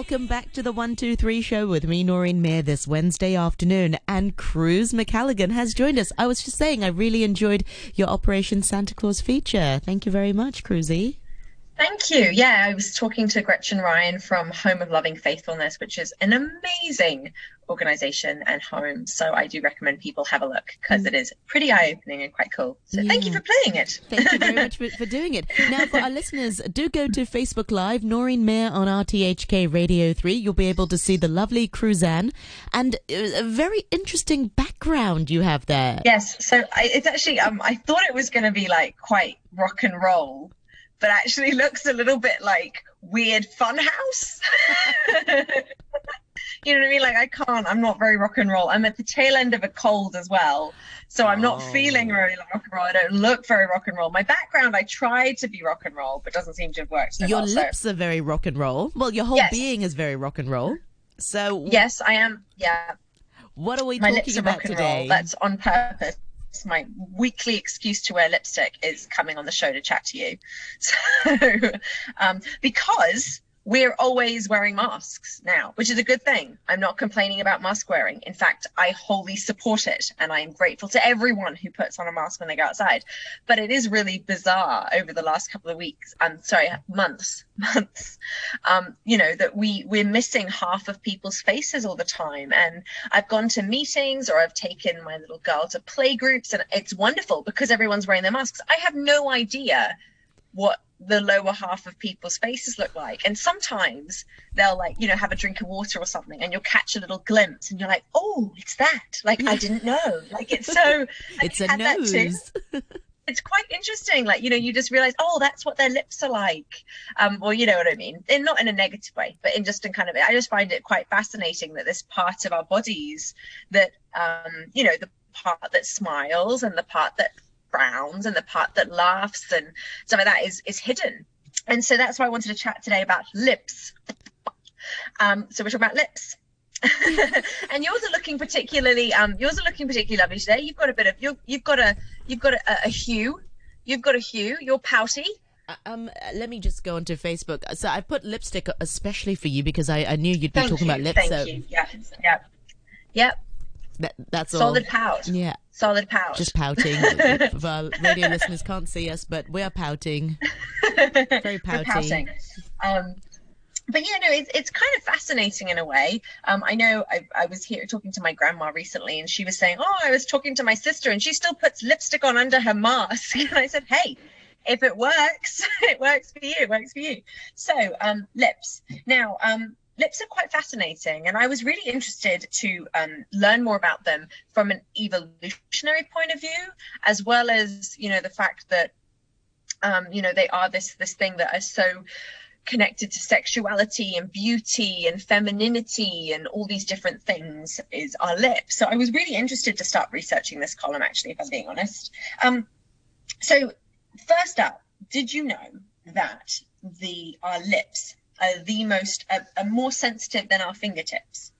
Welcome back to the 123 show with me, Noreen Mayer, this Wednesday afternoon. And Cruz McCalligan has joined us. I was just saying, I really enjoyed your Operation Santa Claus feature. Thank you very much, Cruzy. Thank you. Yeah, I was talking to Gretchen Ryan from Home of Loving Faithfulness, which is an amazing organization and home. So I do recommend people have a look because it is pretty eye opening and quite cool. So thank you for playing it. Thank you very much for, for doing it. Now, for our listeners, do go to Facebook Live, Noreen Mayer on RTHK Radio 3. You'll be able to see the lovely Cruzanne and uh, a very interesting background you have there. Yes. So I, it's actually, um, I thought it was going to be like quite rock and roll, but actually looks a little bit like weird fun house. you know what I mean? Like I can't, I'm not very rock and roll. I'm at the tail end of a cold as well. So I'm not Oh. feeling very rock and roll. I don't look very rock and roll. My background, I tried to be rock and roll, but doesn't seem to have worked. So Your well, so- lips are very rock and roll. Well, your whole Yes. being is very rock and roll. So, Yes, I am. Yeah, what are we my talking about today? roll. That's on purpose. My weekly excuse to wear lipstick is coming on the show to chat to you. So, um, because we're always wearing masks now, which is a good thing. I'm not complaining about mask wearing. In fact, I wholly support it, and I am grateful to everyone who puts on a mask when they go outside. But it is really bizarre over the last couple of weeks. I'm sorry, months, months. Um, you know that we we're missing half of people's faces all the time, and I've gone to meetings or I've taken my little girl to play groups, and it's wonderful because everyone's wearing their masks. I have no idea what the lower half of people's faces look like. And sometimes they'll like, you know, have a drink of water or something and you'll catch a little glimpse and you're like, oh, it's that. Like, I didn't know. Like, it's so. it's a had that too? nose. it's quite interesting. Like, you know, you just realize, oh, that's what their lips are like. Um, well, you know what I mean? And not in a negative way, but in just in kind of, I just find it quite fascinating that this part of our bodies that, um, you know, the part that smiles and the part that frowns and the part that laughs and some of that is is hidden. And so that's why I wanted to chat today about lips. Um, so we're talking about lips. and yours are looking particularly um yours are looking particularly lovely today. You've got a bit of you you've got a you've got a, a hue. You've got a hue. You're pouty. Uh, Um, let me just go onto Facebook. So I put lipstick especially for you because I, I knew you'd be Thank talking you. about lips. Thank so you. Yeah. Yeah. Yep. That, that's all. Solid pout. Yeah, Solid pout. just pouting. Our radio listeners can't see us, but we're pouting. Very pouty. pouting. Um, but yeah, no, it's it's kind of fascinating in a way. Um, I know I, I was here talking to my grandma recently, and she was saying, "Oh, I was talking to my sister, and she still puts lipstick on under her mask." And I said, "Hey, if it works, it works for you. It works for you." So, um, lips. Now, um, lips are quite fascinating, and I was really interested to um, learn more about them from an evolutionary point of view, as well as you know the fact that um, you know they are this this thing that are so connected to sexuality and beauty and femininity and all these different things is our lips. So I was really interested to start researching this column actually, if I'm being honest. Um, so first up, did you know that the our lips are the most are, are more sensitive than our fingertips?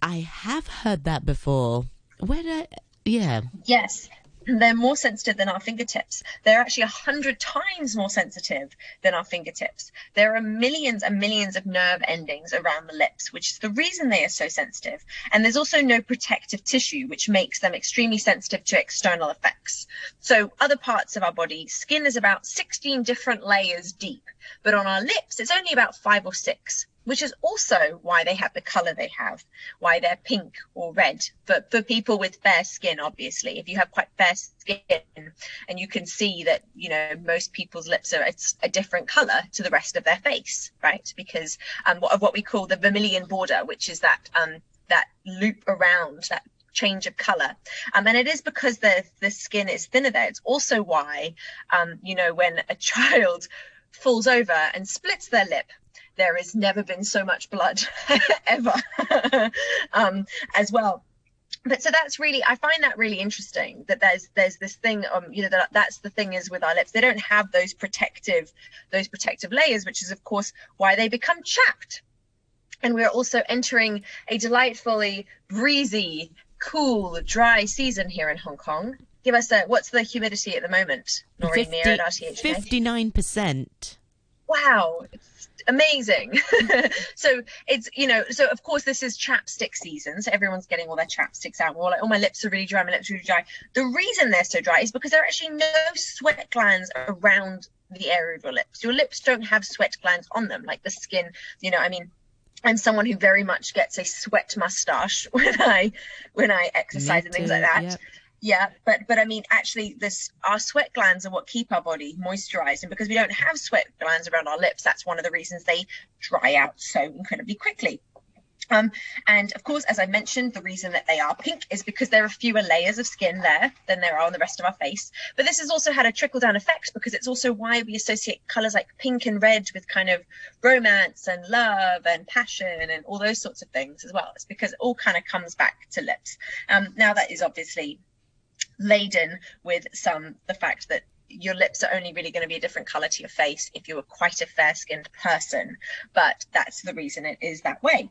I have heard that before. Where did I? Yeah. Yes. They're more sensitive than our fingertips. They're actually a hundred times more sensitive than our fingertips. There are millions and millions of nerve endings around the lips, which is the reason they are so sensitive. And there's also no protective tissue, which makes them extremely sensitive to external effects. So, other parts of our body, skin is about 16 different layers deep, but on our lips, it's only about five or six which is also why they have the color they have, why they're pink or red. For, for people with fair skin, obviously, if you have quite fair skin and you can see that, you know, most people's lips are a different color to the rest of their face, right? Because um, of what we call the vermilion border, which is that um, that loop around that change of color um, and it is because the the skin is thinner there it's also why um, you know when a child falls over and splits their lip there has never been so much blood ever um, as well. But so that's really i find that really interesting that there's there's this thing um you know that that's the thing is with our lips. They don't have those protective those protective layers which is of course why they become chapped. And we're also entering a delightfully breezy cool dry season here in hong kong. Give us a what's the humidity at the moment Noreen, near at RTHK? 59%. wow, it's amazing. so it's you know, so of course this is chapstick season, so everyone's getting all their chapsticks out. We're like, oh, my lips are really dry, my lips are really dry. The reason they're so dry is because there are actually no sweat glands around the area of your lips. Your lips don't have sweat glands on them like the skin. You know, I mean, I'm someone who very much gets a sweat mustache when I when I exercise and things like that. Yep. Yeah, but but I mean, actually, this our sweat glands are what keep our body moisturized, and because we don't have sweat glands around our lips, that's one of the reasons they dry out so incredibly quickly. Um, and of course, as I mentioned, the reason that they are pink is because there are fewer layers of skin there than there are on the rest of our face. But this has also had a trickle down effect because it's also why we associate colors like pink and red with kind of romance and love and passion and all those sorts of things as well. It's because it all kind of comes back to lips. Um, now, that is obviously laden with some the fact that your lips are only really going to be a different color to your face if you're quite a fair skinned person but that's the reason it is that way.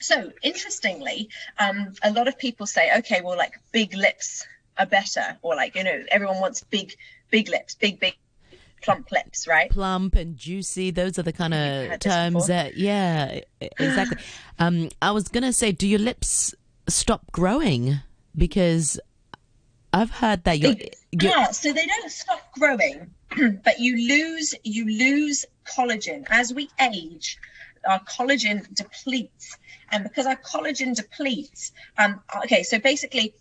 So interestingly um, a lot of people say okay well like big lips are better or like you know everyone wants big big lips big big plump lips right? Plump and juicy those are the kind of terms that yeah exactly. Um, i was gonna say do your lips stop growing? Because I've heard that you're... yeah, so they don't stop growing, but you lose you lose collagen as we age. Our collagen depletes, and because our collagen depletes, um, okay, so basically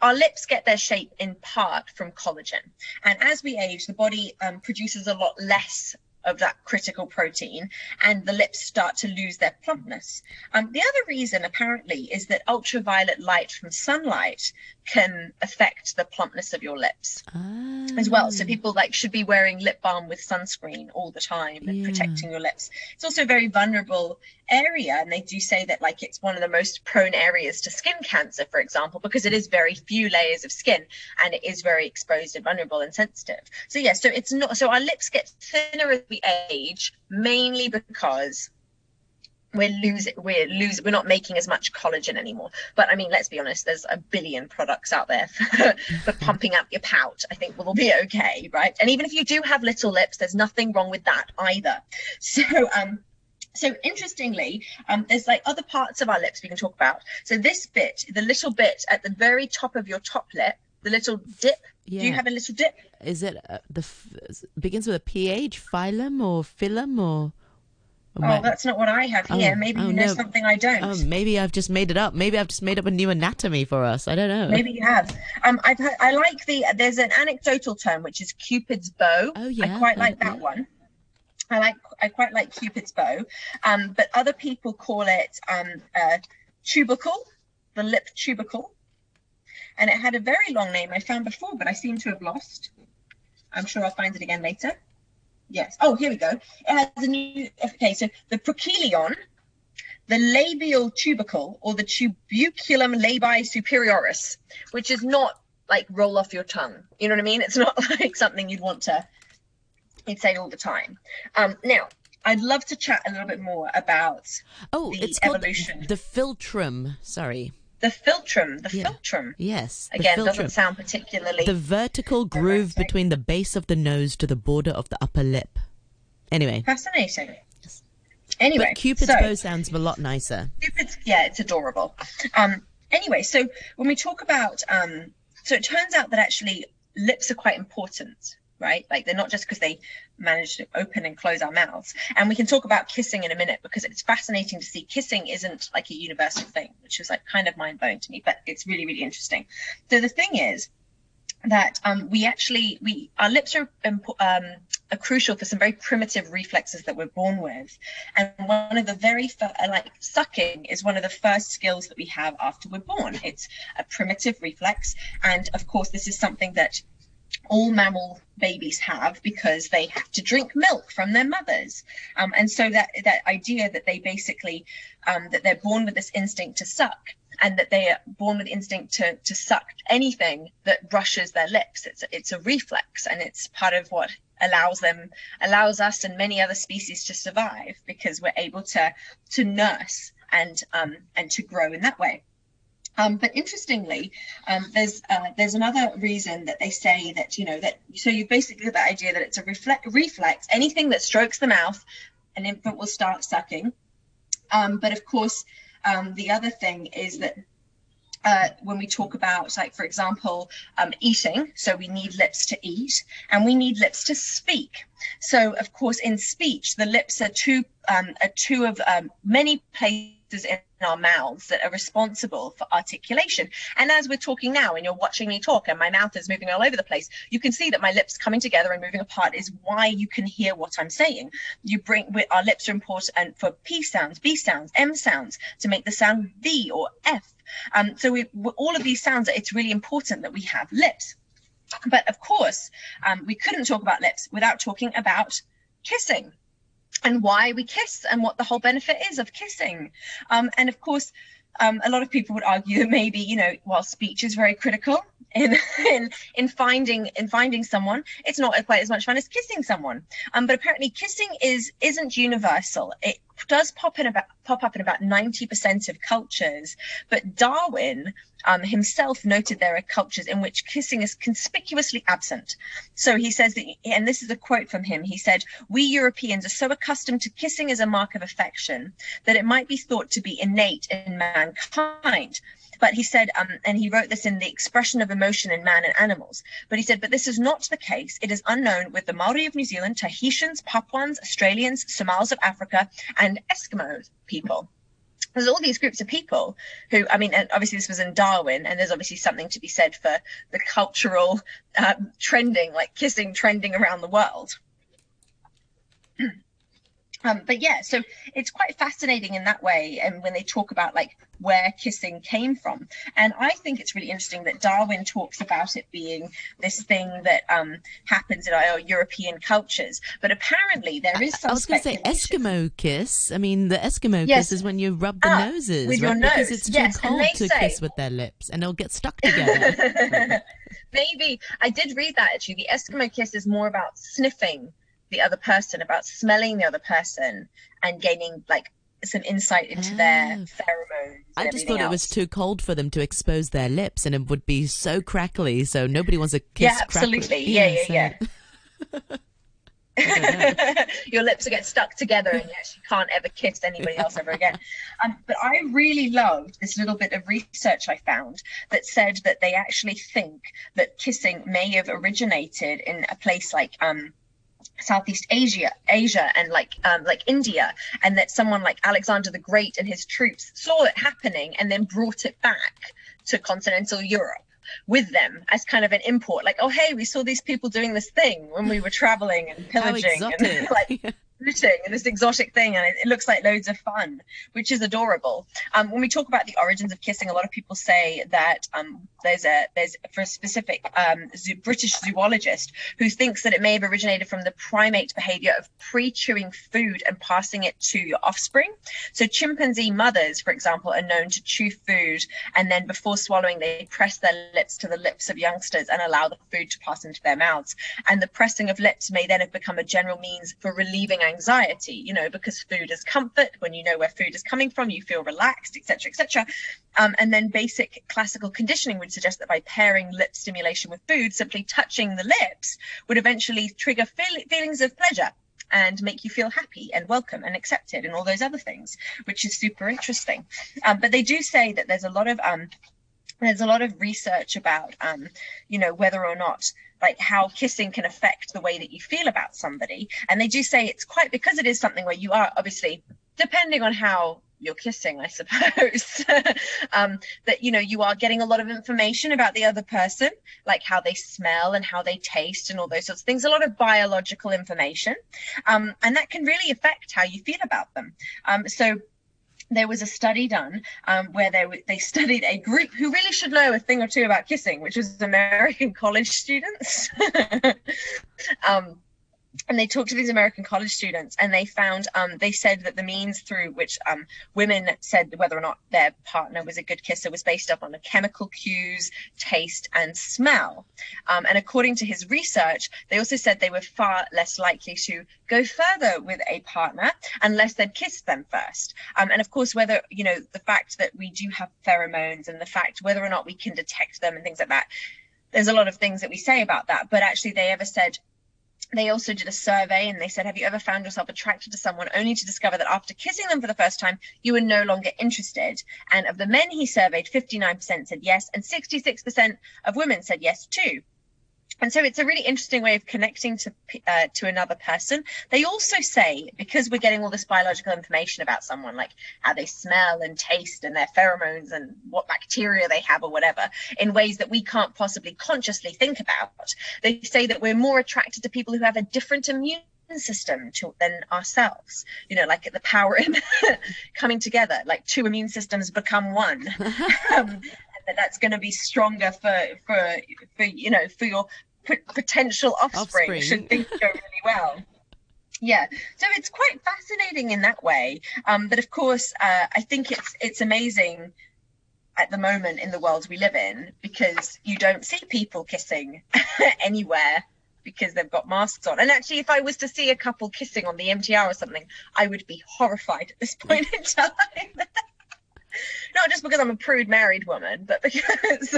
our lips get their shape in part from collagen. And as we age, the body um, produces a lot less of that critical protein and the lips start to lose their plumpness. Um, the other reason apparently is that ultraviolet light from sunlight can affect the plumpness of your lips ah. as well. So people like should be wearing lip balm with sunscreen all the time and yeah. protecting your lips. It's also very vulnerable area and they do say that like it's one of the most prone areas to skin cancer for example because it is very few layers of skin and it is very exposed and vulnerable and sensitive. So yeah so it's not so our lips get thinner as we age mainly because we're losing we're losing we're not making as much collagen anymore. But i mean let's be honest there's a billion products out there for, for pumping up your pout. I think we'll be okay right? And even if you do have little lips there's nothing wrong with that either. So um so interestingly, um, there's like other parts of our lips we can talk about. So this bit, the little bit at the very top of your top lip, the little dip. Yeah. Do you have a little dip? Is it uh, the f- begins with a ph, phylum or phylum or? Oh, that's not what I have here. Oh, maybe oh, you know no. something I don't. Oh, maybe I've just made it up. Maybe I've just made up a new anatomy for us. I don't know. Maybe you have. Um, I've heard, I like the. There's an anecdotal term which is Cupid's bow. Oh yeah. I quite like that yeah. one. I like I quite like Cupid's bow, um, but other people call it um, tubercle, the lip tubercle, and it had a very long name I found before, but I seem to have lost. I'm sure I'll find it again later. Yes. Oh, here we go. It has a new. Okay, so the prochilion, the labial tubercle, or the tuberculum labii superioris, which is not like roll off your tongue. You know what I mean? It's not like something you'd want to he'd say all the time. Um, now, I'd love to chat a little bit more about oh, the it's evolution. the philtrum. Sorry. The philtrum. The yeah. philtrum. Yes. Again, philtrum. doesn't sound particularly. The vertical groove between the base of the nose to the border of the upper lip. Anyway. Fascinating. Yes. Anyway, but Cupid's so, bow sounds a lot nicer. Cupid's, yeah, it's adorable. Um, anyway, so when we talk about, um, so it turns out that actually lips are quite important right? Like they're not just because they manage to open and close our mouths. And we can talk about kissing in a minute because it's fascinating to see kissing isn't like a universal thing, which was like kind of mind blowing to me, but it's really, really interesting. So the thing is that um, we actually we our lips are um, are crucial for some very primitive reflexes that we're born with and one of the very first, like sucking is one of the first skills that we have after we're born it's a primitive reflex and of course this is something that all mammal babies have because they have to drink milk from their mothers. Um, and so that that idea that they basically um, that they're born with this instinct to suck and that they are born with instinct to, to suck anything that brushes their lips. It's it's a reflex and it's part of what allows them allows us and many other species to survive because we're able to to nurse and um, and to grow in that way Um, but interestingly, um, there's uh, there's another reason that they say that you know that so you basically have the idea that it's a reflect, reflex. Anything that strokes the mouth, an infant will start sucking. Um, but of course, um, the other thing is that uh, when we talk about, like, for example, um, eating. So we need lips to eat and we need lips to speak. So, of course, in speech, the lips are two, um, are two of um, many places in our mouths that are responsible for articulation. And as we're talking now, and you're watching me talk, and my mouth is moving all over the place, you can see that my lips coming together and moving apart is why you can hear what I'm saying. You bring our lips are important for P sounds, B sounds, M sounds to make the sound V or F. Um, so we, all of these sounds, it's really important that we have lips. But of course, um, we couldn't talk about lips without talking about kissing and why we kiss and what the whole benefit is of kissing. Um, and of course, um, a lot of people would argue that maybe you know while speech is very critical in in in finding in finding someone it's not quite as much fun as kissing someone um, but apparently kissing is isn't universal it does pop in about pop up in about 90% of cultures but darwin um, himself noted there are cultures in which kissing is conspicuously absent. So he says that, and this is a quote from him. He said, "We Europeans are so accustomed to kissing as a mark of affection that it might be thought to be innate in mankind." But he said, um, and he wrote this in the expression of emotion in man and animals. But he said, but this is not the case. It is unknown with the Maori of New Zealand, Tahitians, Papuans, Australians, Somalis of Africa, and Eskimo people there's all these groups of people who i mean and obviously this was in darwin and there's obviously something to be said for the cultural um, trending like kissing trending around the world um, but yeah so it's quite fascinating in that way and when they talk about like where kissing came from. And I think it's really interesting that Darwin talks about it being this thing that um, happens in our European cultures. But apparently there is some. I was going to say Eskimo kiss. I mean, the Eskimo yes. kiss is when you rub the ah, noses, with right? your nose. Because it's too yes. cold to say... kiss with their lips, and they'll get stuck together. Maybe I did read that actually. The Eskimo kiss is more about sniffing the other person, about smelling the other person, and gaining like some insight into their ah. pheromones. I just thought else. it was too cold for them to expose their lips, and it would be so crackly. So nobody wants to kiss. Yeah, absolutely. Yeah, yeah, yeah. yeah. Your lips will get stuck together, and you actually can't ever kiss anybody else ever again. Um, but I really loved this little bit of research I found that said that they actually think that kissing may have originated in a place like um, Southeast Asia, Asia, and like um, like India, and that someone like Alexander the Great and his troops saw it happening and then brought it back to continental Europe with them as kind of an import. Like, oh hey, we saw these people doing this thing when we were traveling and pillaging, and like and this exotic thing, and it, it, looks like loads of fun, which is adorable. Um, when we talk about the origins of kissing, a lot of people say that um, there's a there's for a specific um, zoo, British zoologist who thinks that it may have originated from the primate behavior of pre-chewing food and passing it to your offspring. So chimpanzee mothers, for example, are known to chew food and then before swallowing, they press their lips to the lips of youngsters and allow the food to pass into their mouths. And the pressing of lips may then have become a general means for relieving anxiety, you know, because food is comfort. When you know where food is coming from, you feel relaxed, etc., etc. Um, and then basic classical conditioning would suggest that by pairing lip stimulation with food, simply touching the lips would eventually trigger feel- feelings of pleasure and make you feel happy and welcome and accepted and all those other things, which is super interesting. Um, but they do say that there's a lot of um, there's a lot of research about um, you know whether or not like how kissing can affect the way that you feel about somebody. And they do say it's quite because it is something where you are obviously depending on how you're kissing i suppose um, that you know you are getting a lot of information about the other person like how they smell and how they taste and all those sorts of things a lot of biological information um, and that can really affect how you feel about them. Um, so there was a study done um, where they they studied a group who really should know a thing or two about kissing, which was American college students. um, and they talked to these American college students, and they found um, they said that the means through which um, women said whether or not their partner was a good kisser was based up on the chemical cues, taste, and smell. Um, and according to his research, they also said they were far less likely to go further with a partner unless they'd kissed them first. Um, and of course, whether you know the fact that we do have pheromones and the fact whether or not we can detect them and things like that. There's a lot of things that we say about that, but actually, they ever said they also did a survey and they said, Have you ever found yourself attracted to someone only to discover that after kissing them for the first time, you were no longer interested? And of the men he surveyed, 59% said yes, and 66% of women said yes too and so it's a really interesting way of connecting to uh, to another person. They also say because we're getting all this biological information about someone, like how they smell and taste and their pheromones and what bacteria they have or whatever, in ways that we can't possibly consciously think about. They say that we're more attracted to people who have a different immune system to, than ourselves you know like the power in coming together like two immune systems become one um, that that's going to be stronger for for for you know for your p- potential offspring, offspring. should things go really well. Yeah, so it's quite fascinating in that way. Um, but of course, uh, I think it's it's amazing at the moment in the world we live in because you don't see people kissing anywhere because they've got masks on. And actually, if I was to see a couple kissing on the MTR or something, I would be horrified at this point in time. Not just because I'm a prude married woman, but because.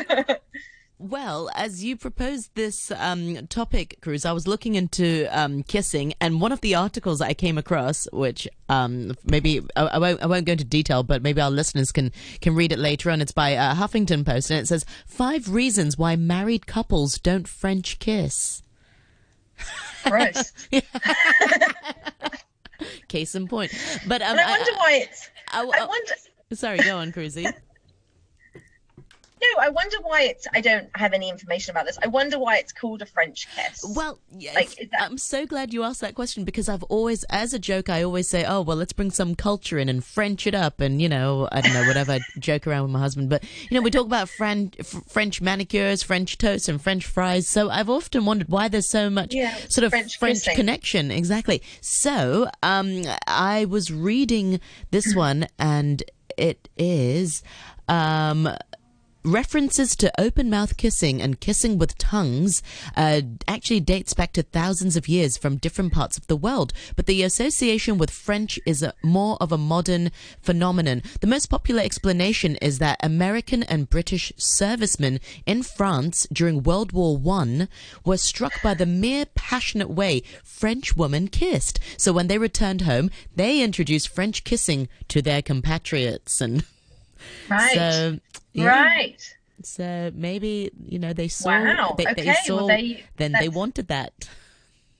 Well, as you proposed this um, topic, Cruz, I was looking into um, kissing, and one of the articles I came across, which um, maybe I, I, won't, I won't go into detail, but maybe our listeners can can read it later on. It's by uh, Huffington Post, and it says five reasons why married couples don't French kiss. Gross. Case in point. But um, I wonder I, why it's. I, I wonder. Sorry, go on, Cruzy. No, I wonder why it's. I don't have any information about this. I wonder why it's called a French kiss. Well, yes, like, that... I'm so glad you asked that question because I've always, as a joke, I always say, "Oh, well, let's bring some culture in and French it up," and you know, I don't know, whatever. joke around with my husband, but you know, we talk about Fran- French manicures, French toast, and French fries. So I've often wondered why there's so much yeah, sort of French, French connection. Exactly. So um, I was reading this one, and it is. Um, references to open mouth kissing and kissing with tongues uh, actually dates back to thousands of years from different parts of the world, but the association with French is a, more of a modern phenomenon. The most popular explanation is that American and British servicemen in France during World War One were struck by the mere passionate way French women kissed. So when they returned home, they introduced French kissing to their compatriots and. Right. So, yeah. Right. So maybe you know they saw. Wow. They, okay. They saw, well, they, then they wanted that.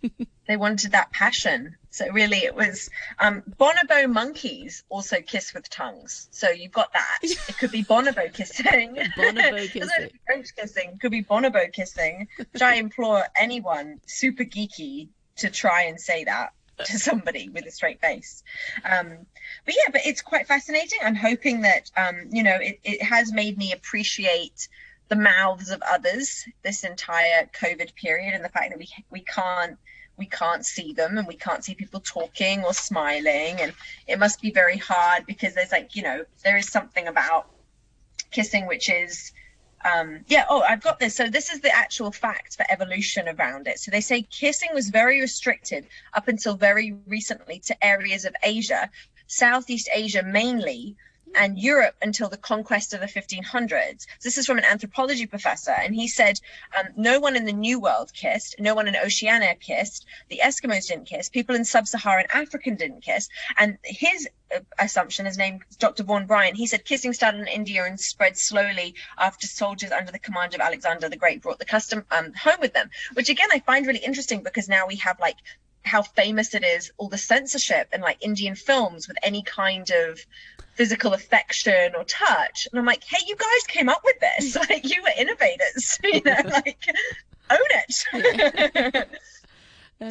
they wanted that passion. So really, it was um, bonobo monkeys also kiss with tongues. So you've got that. It could be bonobo kissing. bonobo kissing. French kissing. Could be bonobo kissing. Which I implore anyone super geeky to try and say that to somebody with a straight face. Um, but yeah, but it's quite fascinating. I'm hoping that um, you know it, it has made me appreciate the mouths of others this entire COVID period and the fact that we we can't we can't see them and we can't see people talking or smiling and it must be very hard because there's like you know there is something about kissing which is um, yeah, oh, I've got this. So this is the actual fact for evolution around it. So they say kissing was very restricted up until very recently to areas of Asia, Southeast Asia mainly, and Europe until the conquest of the 1500s. This is from an anthropology professor, and he said um, no one in the New World kissed, no one in Oceania kissed, the Eskimos didn't kiss, people in sub-Saharan Africa didn't kiss, and his uh, assumption, his name Dr. Vaughn Bryant, he said kissing started in India and spread slowly after soldiers under the command of Alexander the Great brought the custom um, home with them, which again I find really interesting because now we have like how famous it is, all the censorship in like Indian films with any kind of physical affection or touch. And I'm like, hey, you guys came up with this. Like, you were innovators, you know, like, own it.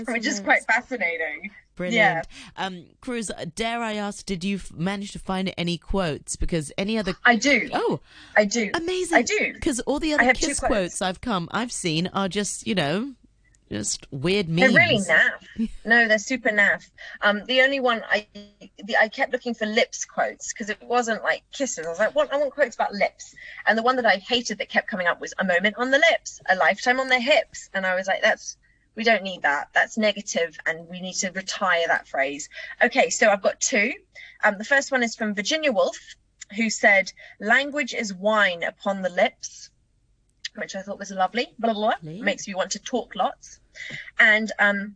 Which is quite fascinating. Brilliant. Yeah. Um, Cruz, dare I ask, did you manage to find any quotes? Because any other. I do. Oh. I do. Amazing. I do. Because all the other kiss quotes I've come, I've seen are just, you know, just weird memes. They're really naff. no, they're super naff. Um, the only one I the, I kept looking for lips quotes because it wasn't like kisses. I was like, what? I want quotes about lips. And the one that I hated that kept coming up was a moment on the lips, a lifetime on their hips. And I was like, that's we don't need that. That's negative, and we need to retire that phrase. Okay, so I've got two. Um, the first one is from Virginia Woolf, who said, "Language is wine upon the lips." Which I thought was lovely. Blah blah blah. Makes me want to talk lots and um,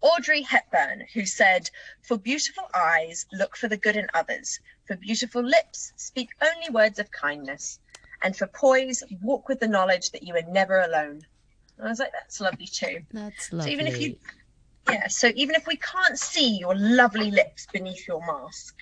Audrey Hepburn, who said, For beautiful eyes, look for the good in others. For beautiful lips, speak only words of kindness. And for poise, walk with the knowledge that you are never alone. And I was like, That's lovely too. That's lovely. So even if you, yeah, so even if we can't see your lovely lips beneath your mask,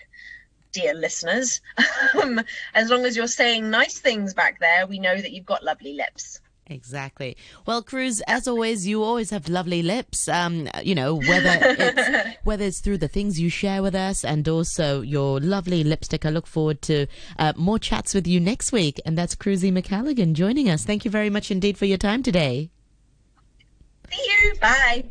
dear listeners, um, as long as you're saying nice things back there, we know that you've got lovely lips. Exactly. Well, Cruz, as always, you always have lovely lips. Um, you know, whether it's whether it's through the things you share with us and also your lovely lipstick. I look forward to uh, more chats with you next week. And that's Cruzy McCalligan joining us. Thank you very much indeed for your time today. See you. Bye.